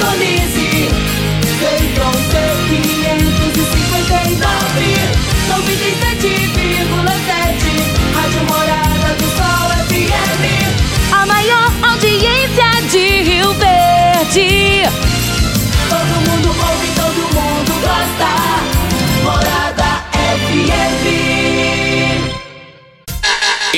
Indonésia.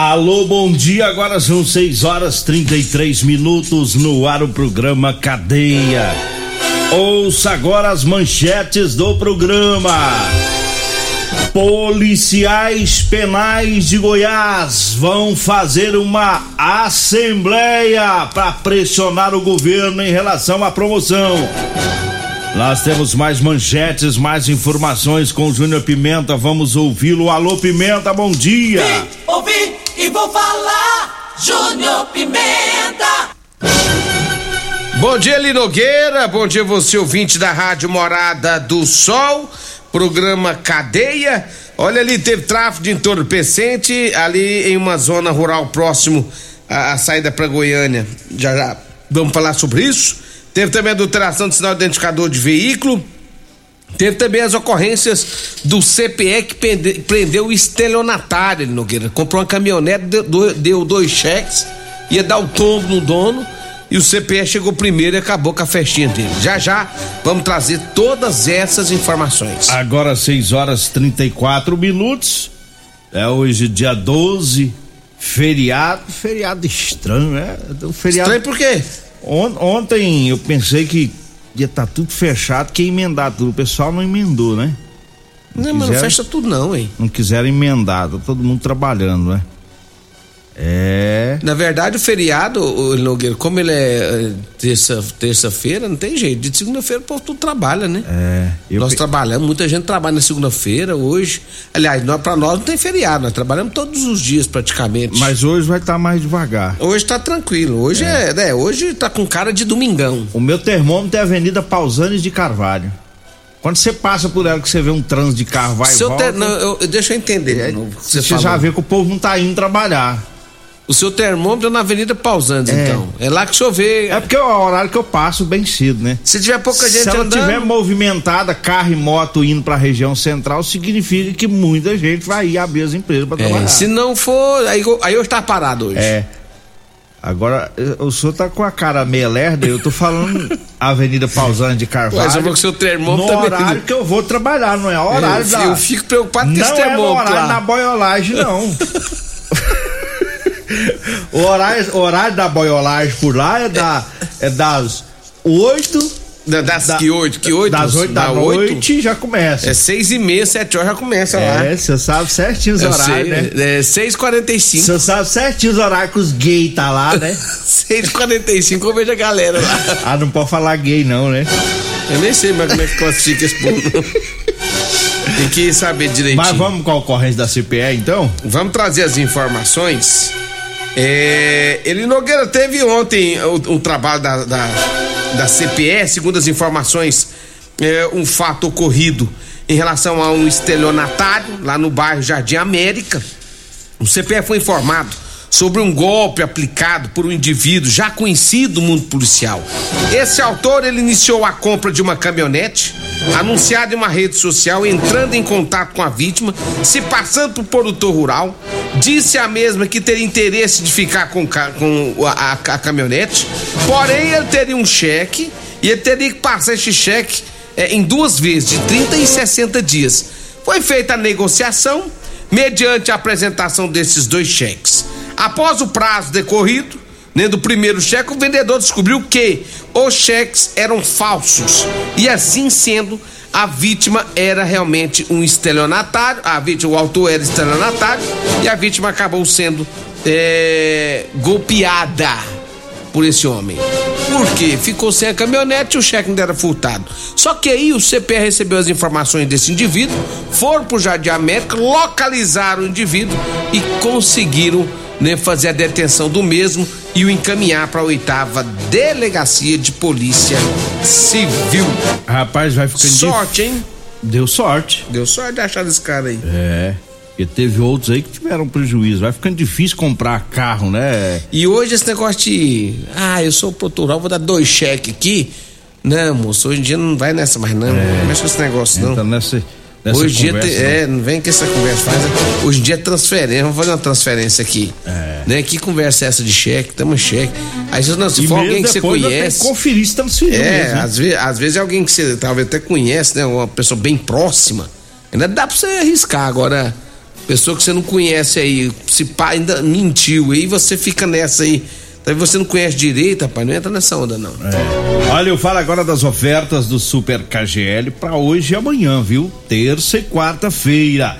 Alô, bom dia. Agora são 6 horas 33 minutos no ar o programa Cadeia. Ouça agora as manchetes do programa. Policiais penais de Goiás vão fazer uma assembleia para pressionar o governo em relação à promoção. Nós temos mais manchetes, mais informações com o Júnior Pimenta. Vamos ouvi-lo. Alô, Pimenta, bom dia. Ouvi e vou falar. Júnior Pimenta. Bom dia, Linogueira. Bom dia, você ouvinte da Rádio Morada do Sol. Programa Cadeia. Olha ali, teve tráfego de entorpecente ali em uma zona rural próximo à, à saída para Goiânia. Já já vamos falar sobre isso. Teve também adulteração de sinal identificador de veículo. Teve também as ocorrências do CPE que prende- prendeu o estelionatário, Nogueira. Comprou uma caminhonete, deu, do- deu dois cheques, ia dar o tombo no dono e o CPE chegou primeiro e acabou com a festinha dele. Já já vamos trazer todas essas informações. Agora 6 horas 34 minutos. É hoje dia 12, feriado, feriado estranho, né? O feriado Estranho por quê? On- ontem eu pensei que ia estar tudo fechado, que emendar tudo. O pessoal não emendou, né? Não, mas não fecha tudo não, hein? Não quiseram emendar, tá todo mundo trabalhando, né? É. Na verdade, o feriado, o Nogueira, como ele é terça- terça-feira, não tem jeito. De segunda-feira o povo tudo trabalha, né? É. Nós pe- trabalhamos, muita gente trabalha na segunda-feira, hoje. Aliás, nós, pra nós não tem feriado, nós trabalhamos todos os dias praticamente. Mas hoje vai estar mais devagar. Hoje tá tranquilo. Hoje é, né? Hoje tá com cara de domingão. O meu termômetro é a Avenida Pausanes de Carvalho. Quando você passa por ela que você vê um trânsito de carro, vai e volta, ter- não, eu- deixa eu entender é, você, Você, já vê que o povo não tá indo trabalhar. O seu termômetro é na Avenida Pausantes, É. então. É lá que o senhor vê. É porque é o horário que eu passo bem cedo, né? Se tiver pouca gente Se ela andando. tiver movimentada, carro e moto indo pra região central, significa que muita gente vai ir abrir as empresas pra É, trabalhar. se não for, aí, eu- aí eu estar parado hoje. É. Agora, eh, o senhor tá com a cara meio lerda, eu tô falando Avenida Pausante de Carvalho. Mas eu vou com o seu termômetro No também. horário que eu vou trabalhar, não é horário eu, da... eu fico preocupado com Não esse é no termômetro horário lá. da boiolagem, não. o, horário, o horário da boiolagem por lá é, da, é das 8 Da- Das da- que oito, que oito? das 8 da oito? noite já começa. É seis e meia, sete horas já começa lá. É, você sabe certinho os Eu horários, né? É seis quarenta e cinco. Você sabe certinho os horários que os gays tá lá, né? Seis quarenta e cinco eu vejo a galera lá. ah, não pode falar gay não, né? Eu nem sei mais como é que classifica esse povo. Tem que saber direitinho. Mas vamos com a ocorrência da CPE, então? Vamos trazer as informações. É, ele Nogueira teve ontem o, o trabalho da, da, da CPE, segundo as informações, é, um fato ocorrido em relação a um estelionatário lá no bairro Jardim América. O CPE foi informado sobre um golpe aplicado por um indivíduo já conhecido no mundo policial. Esse autor ele iniciou a compra de uma caminhonete, anunciada em uma rede social, entrando em contato com a vítima, se passando por produtor rural, disse a mesma que teria interesse de ficar com, com a, a- a caminhonete, porém ele teria um cheque e ele teria que passar esse cheque eh, em duas vezes, de 30 e 60 dias. Foi feita a negociação mediante a apresentação desses dois cheques. Após o prazo decorrido, né, do primeiro cheque, o vendedor descobriu que os cheques eram falsos. E assim sendo, a vítima era realmente um estelionatário, a vítima, o autor era estelionatário, e a vítima acabou sendo é, golpeada por esse homem. Por quê? Ficou sem a caminhonete e o cheque não era furtado. Só que aí o CPE recebeu as informações desse indivíduo, foram pro Jardim América, localizaram o indivíduo e conseguiram né, fazer a detenção do mesmo e o encaminhar para a oitava delegacia de polícia civil. Rapaz, vai ficando Sorte, hein? dif- Deu sorte. Deu sorte de achar esse cara aí. É. Porque teve outros aí que tiveram prejuízo. Vai ficando difícil comprar carro, né? E hoje esse negócio de. Ah, eu sou produtor, vou dar dois cheques aqui. Não, moço, hoje em dia não vai nessa mais não. Não mexe com esse negócio, não. Entra nessa, nessa Hoje dia conversa, não. é, não vem com essa conversa, faz. Hoje em dia é transferência, vamos fazer uma transferência aqui. É. Né? Que conversa é essa de cheque? Tamo cheque. Aí se, não, se E for alguém que você conhece. que conferir se transferiu É, mesmo. né? às vezes, às vezes é alguém que você talvez até conhece, né? Uma pessoa bem próxima. Ainda dá pra você arriscar. Agora, pessoa que você não conhece aí, se pá, ainda mentiu, aí você fica nessa aí. Talvez você não conhece direito, rapaz, não entra nessa onda, não. Olha, eu falo agora das ofertas do Super KGL para hoje e amanhã, viu? Terça e quarta-feira.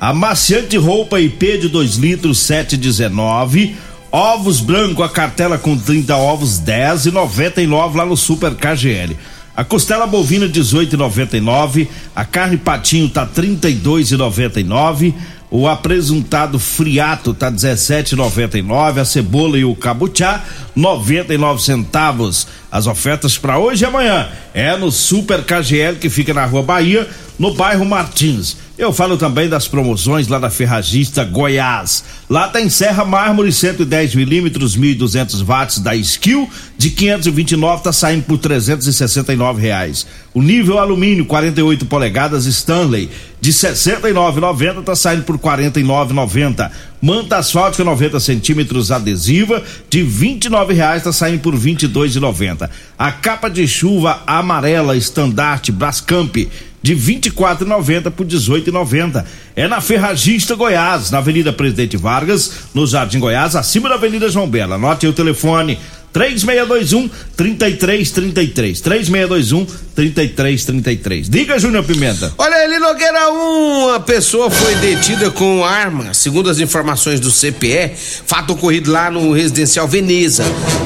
Amaciante roupa IP de 2 litros 7,19. Ovos branco a cartela com 30 ovos 10 e 99 lá no Super KGL. A costela bovina 18,99, a carne patinho tá 32,99, o apresuntado friato tá 17,99, a cebola e o cabuchá 99 centavos. As ofertas para hoje e amanhã é no Super KGL que fica na Rua Bahia, no bairro Martins. Eu falo também das promoções lá da Ferragista Goiás. Lá tem serra mármore 110 milímetros, 1.200 watts da Skill de 529 tá saindo por 369 reais. O nível alumínio 48 polegadas Stanley de 69,90 tá saindo por 49,90. Manta asfáltica 90 centímetros adesiva de 29 reais tá saindo por 22,90. A capa de chuva amarela estandarte Brascamp de 24,90 por 18,90. É na Ferragista Goiás, na Avenida Presidente Vargas, no Jardim Goiás, acima da Avenida João Bela. Anote aí o telefone 3621 3333. 3621 3333. Diga, Júnior Pimenta. Olha, ele Nogueira, uma pessoa foi detida com arma, segundo as informações do CPE, fato ocorrido lá no residencial Veneza,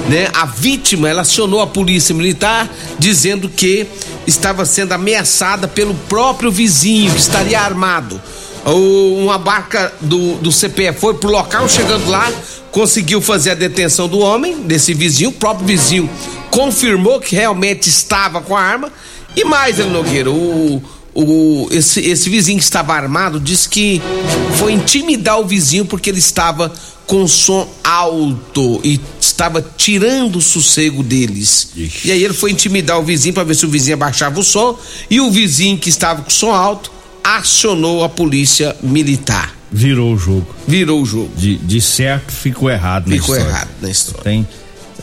né? A vítima, ela acionou a polícia militar dizendo que estava sendo ameaçada pelo próprio vizinho, que estaria armado. Uma barca do, do CPE foi pro local, chegando lá, conseguiu fazer a detenção do homem, desse vizinho, o próprio vizinho confirmou que realmente estava com a arma. E mais, Ele Nogueira, o, o, esse, esse vizinho que estava armado disse que foi intimidar o vizinho porque ele estava com som alto e estava tirando o sossego deles. E aí ele foi intimidar o vizinho para ver se o vizinho abaixava o som e o vizinho que estava com som alto acionou a polícia militar. Virou o jogo. Virou o jogo. De, de certo ficou errado na Ficou história. errado na história. Tem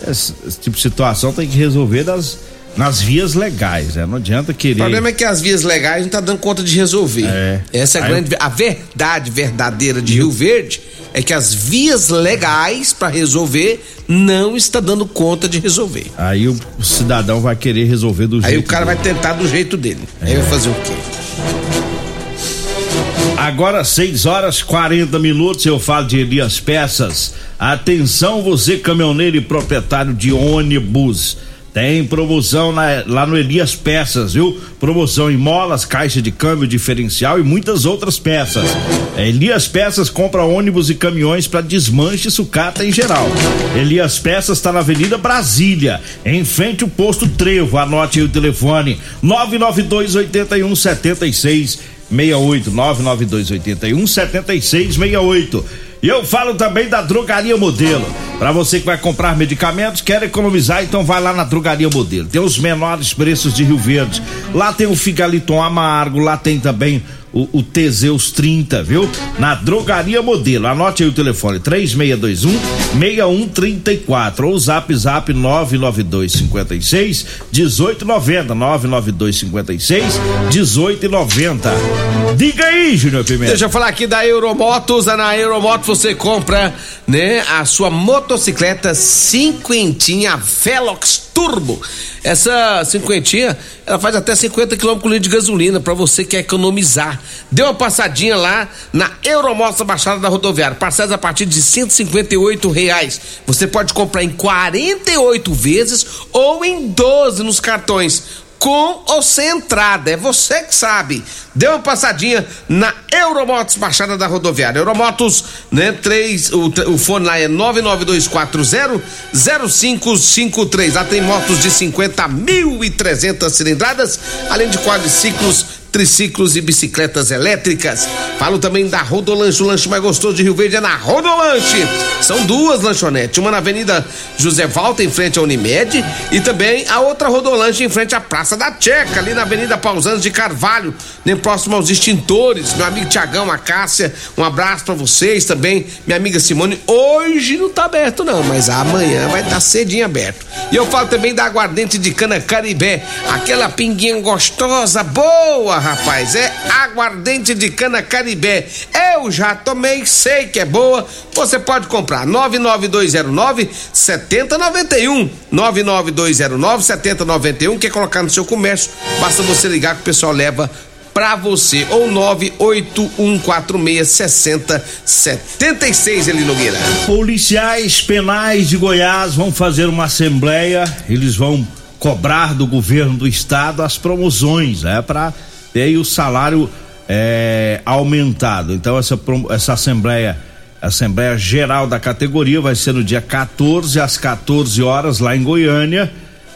esse, esse tipo de situação tem que resolver das, nas vias legais, né? Não adianta O querer. problema é que as vias legais não tá dando conta de resolver. É. Essa é a Aí grande. A verdade verdadeira de Rio Verde é que as vias legais para resolver não está dando conta de resolver. Aí o, o cidadão vai querer resolver do Aí jeito o cara vai dele. tentar do jeito dele. Aí vai fazer o quê? Agora 6 horas 40 minutos eu falo de Elias Peças. Atenção você caminhoneiro e proprietário de ônibus. Tem promoção na- lá no Elias Peças, viu? Promoção em molas, caixa de câmbio diferencial e muitas outras peças. Elias Peças compra ônibus e caminhões para desmanche e sucata em geral. Elias Peças está na Avenida Brasília, em frente ao posto Trevo. Anote aí o telefone: 992 81 76 68 992 81 76 68. E eu falo também da Drogaria Modelo. Para você que vai comprar medicamentos, quer economizar, então vai lá na Drogaria Modelo. Tem os menores preços de Rio Verde. Lá tem o Figaliton Amargo, lá tem também o, o Teseus 30, viu? Na Drogaria Modelo. Anote aí o telefone: 3621 6134 ou zap zap 992 56 1890 992 56 1890. Diga aí, Júnior Pimenta. Deixa eu falar aqui da Euromotos. Na Euromotos você compra, né, a sua motocicleta cinquentinha Velox Turbo. Essa cinquentinha, ela faz até 50 km de gasolina para você que quer economizar. Dê uma passadinha lá na Euromostra Baixada da Rodoviária. Parcelas a partir de 158 reais. Você pode comprar em 48 vezes ou em 12 nos cartões com ou sem entrada. É você que sabe. Dê uma passadinha na Euromotos Baixada da Rodoviária. Euromotos, né? 3, o, o fone lá é 992400553. Lá tem motos de 50 mil e 300 cilindradas, além de quadriciclos triciclos e bicicletas elétricas. Falo também da Rodolanche, o lanche mais gostoso de Rio Verde é na Rodolanche. São duas lanchonetes, uma na Avenida José Valta, em frente à Unimed, e também a outra Rodolanche em frente à Praça da Checa, ali na Avenida Pausanos de Carvalho, nem próximo aos extintores. Meu amigo Tiagão, a Cássia, um abraço para vocês também, minha amiga Simone. Hoje não tá aberto não, mas amanhã vai estar tá cedinho aberto. E eu falo também da aguardente de cana Caribé, aquela pinguinha gostosa, boa, rapaz. É aguardente de cana Caribé. Eu já tomei, sei que é boa. Você pode comprar 99209 7091. 99209 7091. Quer colocar no seu comércio? Basta você ligar que o pessoal leva pra você. Ou 981466076, Eli Nogueira. Policiais penais de Goiás vão fazer uma assembleia. Eles vão cobrar do governo do estado as promoções, né? Pra ter o salário é, aumentado. Então essa, essa assembleia, assembleia geral da categoria vai ser no dia 14 às 14 horas lá em Goiânia.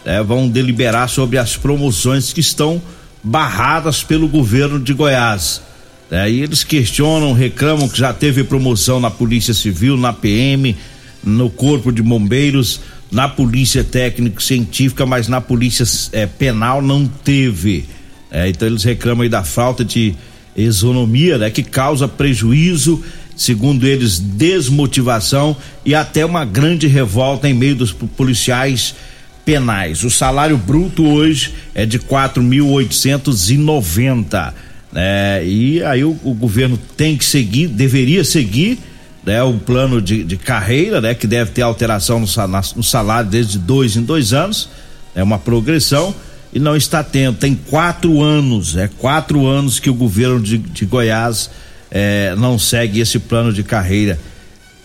É, vão deliberar sobre as promoções que estão barradas pelo governo de Goiás. É, e eles questionam, reclamam que já teve promoção na Polícia Civil, na PM, no Corpo de Bombeiros, na Polícia Técnico-Científica, mas na Polícia é, Penal não teve. É, então eles reclamam aí da falta de isonomia, né, que causa prejuízo, segundo eles, desmotivação e até uma grande revolta em meio dos policiais penais. O salário bruto hoje é de quatro mil oitocentos e noventa, né? E aí o, o, governo tem que seguir, deveria seguir, né? O plano de, de carreira, né? Que deve ter alteração no, no salário desde dois em dois anos, é uma progressão e não está tendo. Tem quatro anos, é quatro anos que o governo de, de Goiás é, não segue esse plano de carreira.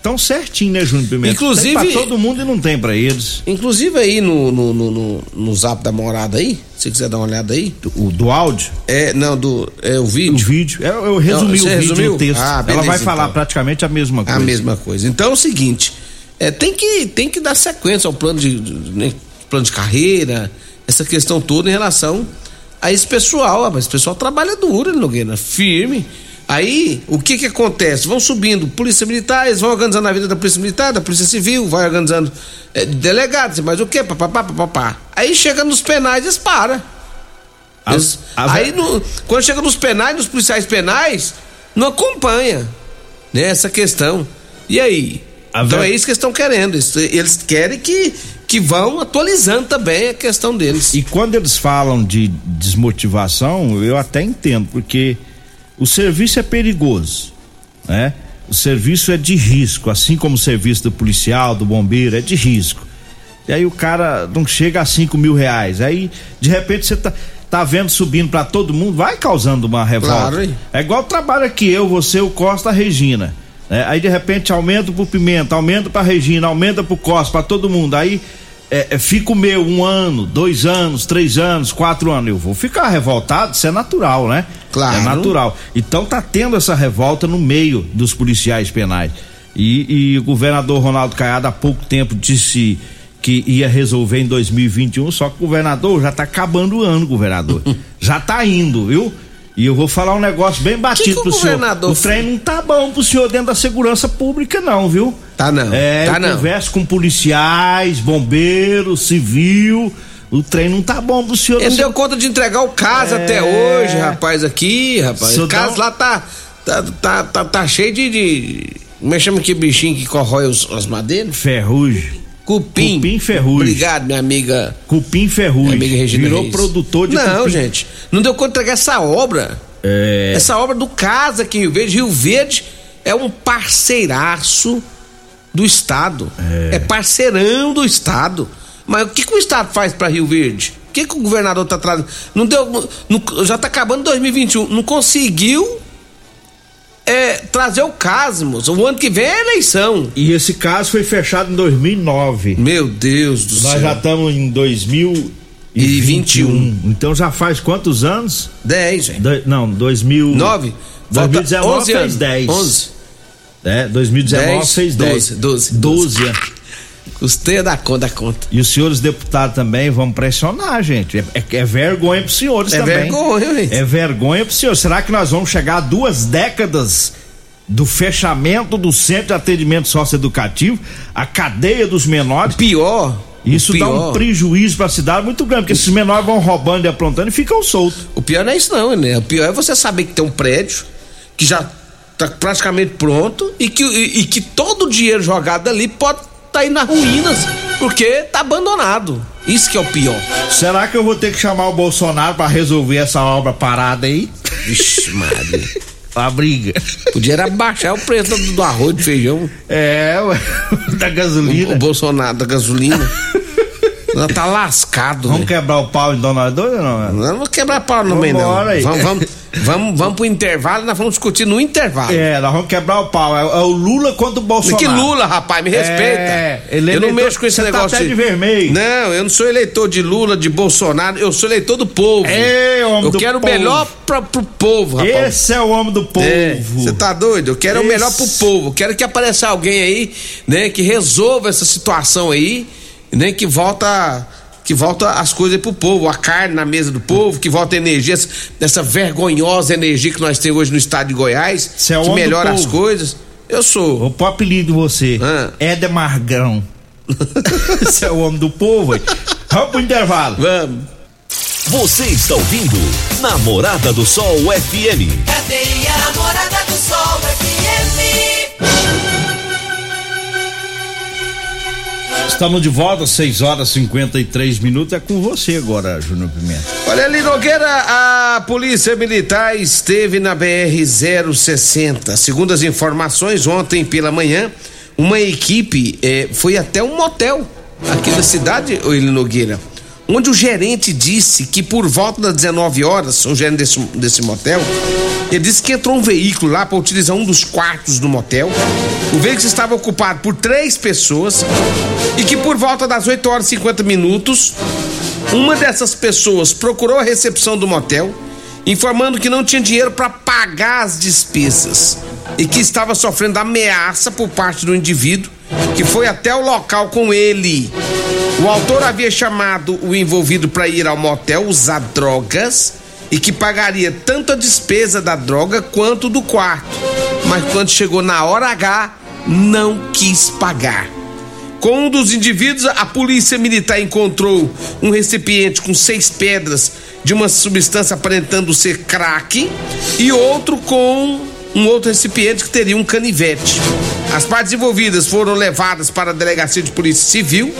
Tão certinho, né, Júnior Pimenta? Inclusive. Tem pra todo mundo e não tem para eles. Inclusive aí no, no, no, no, no zap da morada aí, se quiser dar uma olhada aí. Do, do áudio? É, não, do. É o vídeo. O vídeo. Eu, eu resumi não, o vídeo texto. Ah, beleza, Ela vai falar então. praticamente a mesma coisa. A mesma coisa. Então é o seguinte: é, tem, que, tem que dar sequência ao plano de, né, plano de carreira essa questão toda em relação a esse pessoal, rapaz. Esse pessoal trabalha duro, Nogueira, firme. Aí, o que que acontece? Vão subindo polícia militar, eles vão organizando a vida da polícia militar, da polícia civil, vai organizando é, delegados, mas o? Papapá, papapá. Aí chega nos penais, eles param. Eles, aí, no, quando chega nos penais, nos policiais penais, não acompanha né, essa questão. E aí? Então é isso que eles estão querendo. Eles querem que que vão atualizando também a questão deles. E quando eles falam de desmotivação, eu até entendo, porque o serviço é perigoso, né? O serviço é de risco, assim como o serviço do policial, do bombeiro, é de risco. E aí o cara não chega a cinco mil reais. Aí, de repente, você tá, tá vendo subindo para todo mundo, vai causando uma revolta. Claro, é igual o trabalho aqui, eu, você, o Costa, a Regina. Né? Aí de repente aumenta pro Pimenta, aumenta pra Regina, aumenta pro Costa, pra todo mundo. Aí é, é, fica o meu um ano, dois anos, três anos, quatro anos. Eu vou ficar revoltado, isso é natural, né? Claro. É natural. Então tá tendo essa revolta no meio dos policiais penais. E, e o governador Ronaldo Caiado há pouco tempo disse que ia resolver em 2021, só que o governador já tá acabando o ano, governador. já tá indo, viu? E eu vou falar um negócio bem batido que que pro senhor. O trem não tá bom pro senhor dentro da segurança pública, não, viu? Tá não. É, tá eu converso com policiais, bombeiros, civil. O trem não tá bom pro senhor. Ele deu conta de entregar o caso é... até hoje, rapaz, aqui, rapaz. O caso lá tá, tá, tá, tá, tá cheio de, de. Como é que chama que bichinho que corrói os, as madeiras? Ferrugem. Cupim. Cupim Ferrugem. Obrigado, minha amiga. Cupim Ferrugem. Minha amiga Regina Virou Reis. produtor de Não, cupim. gente. Não deu conta entregar essa obra. É. Essa obra do Casa aqui em Rio Verde. Rio Verde é um parceiraço do Estado. É, é parceirão do Estado. Mas o que, que o Estado faz para Rio Verde? O que, que o governador tá trazendo? Não deu. Não, já tá acabando 2021. Não conseguiu é, trazer o Casmos. O ano que vem é eleição. E esse caso foi fechado em 2009. Meu Deus do Nós céu. já estamos em 2021. E 21. Então já faz quantos anos? 10, gente. Do- não, 2000. 9? 2019 fez 10. 11. É, 2019 10, fez 10. 12, 12. 12 anos. Custei da conta, da conta. E os senhores deputados também vão pressionar, gente. É, é- é vergonha pros senhores É também. vergonha, gente. É vergonha pros senhores. Será que nós vamos chegar a duas décadas do fechamento do centro de atendimento socioeducativo, a cadeia dos menores? Pior. Isso o dá pior, um prejuízo pra cidade muito grande, porque esses menores vão roubando e aprontando e ficam soltos. O pior não é isso, não, né? O pior é você saber que tem um prédio que já tá praticamente pronto e que, e, e que todo o dinheiro jogado ali pode tá aí nas ruínas, porque tá abandonado. Isso que é o pior. Será que eu vou ter que chamar o Bolsonaro pra resolver essa obra parada aí? Vixe, Maria. A briga. Podia era baixar o preço do, do arroz de feijão. É, ué, da O, gasolina. o Bolsonaro da gasolina. Ela tá lascado, Vamos velho. quebrar o pau então nós dois ou não? Não vamos quebrar pau no meio, não. Aí. Vamos, vamos, vamos, vamos pro intervalo, nós vamos discutir no intervalo. É, nós vamos quebrar o pau. É, é o Lula contra o Bolsonaro. Que Lula, rapaz, me respeita. É, ele é eu não mexo com esse você tá negócio. até de vermelho. Não, eu não sou eleitor de Lula, de Bolsonaro, eu sou eleitor do povo. É, homem eu do quero o melhor pra, pro povo, rapaz. Esse é o homem do povo. Você tá doido? Eu quero o Esse- melhor pro povo. Quero que apareça alguém aí, né, que resolva essa situação aí, né, que volta que volta as coisas pro povo, a carne na mesa do povo, que volta a energia, essa, essa vergonhosa energia que nós temos hoje no estado de Goiás, é o que melhora as coisas. Eu sou. Vou pôr apelido você. Ah. Éder Margrão. Esse é o homem do povo. hein? Vamos pro intervalo. Vamos. Você está ouvindo Namorada do Sol FM. Cadê a namorada do Sol FM? Estamos de volta, 6 horas e 53 minutos. É com você agora, Júnior Pimenta. Olha ali, Nogueira, a polícia militar esteve na BR-060. Segundo as informações, ontem pela manhã, uma equipe eh, foi até um motel aqui na cidade, ô Eli Nogueira, onde o gerente disse que por volta das 19 horas, o gerente desse, desse motel, ele disse que entrou um veículo lá para utilizar um dos quartos do motel. O veículo estava ocupado por três pessoas e que por volta das 8 horas e 50 minutos, uma dessas pessoas procurou a recepção do motel, informando que não tinha dinheiro para pagar as despesas e que estava sofrendo ameaça por parte do indivíduo que foi até o local com ele. O autor havia chamado o envolvido para ir ao motel usar drogas e que pagaria tanto a despesa da droga quanto do quarto. Mas quando chegou na hora H, não quis pagar. Com um dos indivíduos, a polícia militar encontrou um recipiente com seis pedras de uma substância aparentando ser crack e outro com um outro recipiente que teria um canivete. As partes envolvidas foram levadas para a delegacia de polícia civil,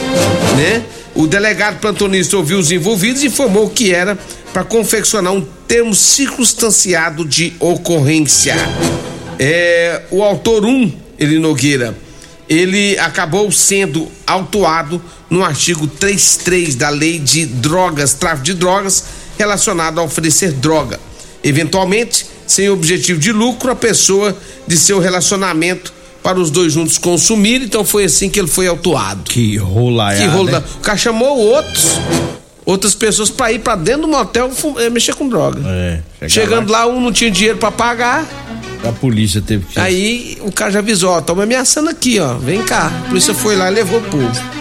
né? O delegado plantonista ouviu os envolvidos e informou que era para confeccionar um termo circunstanciado de ocorrência. É, o autor 1, um, ele Nogueira, ele acabou sendo autuado no artigo 33 da Lei de Drogas, tráfico de drogas, relacionado a oferecer droga. Eventualmente, sem objetivo de lucro, a pessoa de seu relacionamento para os dois juntos consumir, então foi assim que ele foi autuado. Que rola Que rolo da... O cara chamou outros, outras pessoas para ir para dentro do motel eh, mexer com droga. É, Chegando lá, um não tinha dinheiro para pagar, A polícia teve que. Aí o cara já avisou, ó, toma ameaçando aqui, ó. Vem cá. A polícia foi lá e levou o povo.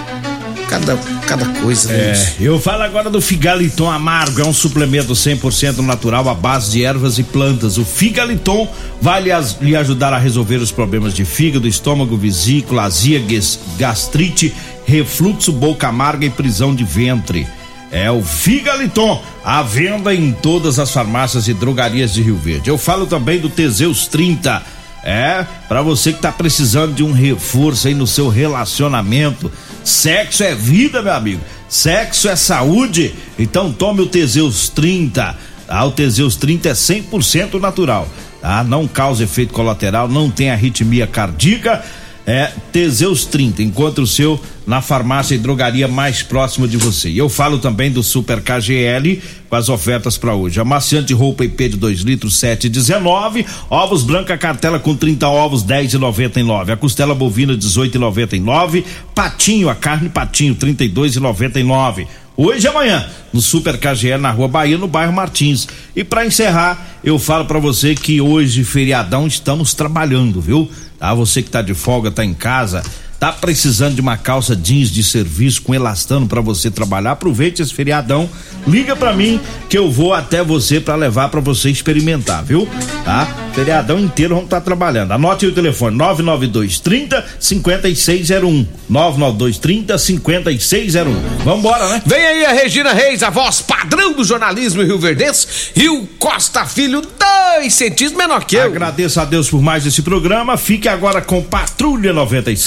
Cada, cada coisa, né? É, eu falo agora do Figaliton Amargo, é um suplemento 100% natural à base de ervas e plantas. O Figaliton vai lhe, lhe ajudar a resolver os problemas de fígado, estômago, vesícula, azia, gas- gastrite, refluxo, boca amarga e prisão de ventre. É o Figaliton, à venda em todas as farmácias e drogarias de Rio Verde. Eu falo também do Teseus 30. É, pra você que tá precisando de um reforço aí no seu relacionamento. Sexo é vida, meu amigo. Sexo é saúde. Então tome o Teseus 30. Ah, o Teseus 30 é 100% natural. Tá? Não causa efeito colateral, não tem arritmia cardíaca. É Teseus 30. Encontre o seu na farmácia e drogaria mais próxima de você. E eu falo também do Super KGL com as ofertas para hoje. Amaciante roupa IP de 2 litros 7,19, ovos branca cartela com 30 ovos 10,99, a costela bovina 18,99, patinho, a carne patinho 32,99. Hoje e amanhã, no Super KGL na Rua Bahia, no bairro Martins. E para encerrar, eu falo para você que hoje, feriadão, estamos trabalhando, viu? Tá? Você que tá de folga, tá em casa, Tá precisando de uma calça jeans de serviço com elastano para você trabalhar? Aproveite esse feriadão, liga para mim que eu vou até você para levar para você experimentar, viu? Tá? Feriadão inteiro vamos estar tá trabalhando. Anote aí o telefone 992 30 5601. 992 30 5601. Vambora, né? Vem aí a Regina Reis, a voz padrão do jornalismo Rio Verdense, e o Costa Filho, dois centímetros menor que eu. Agradeço a Deus por mais esse programa. Fique agora com Patrulha 97.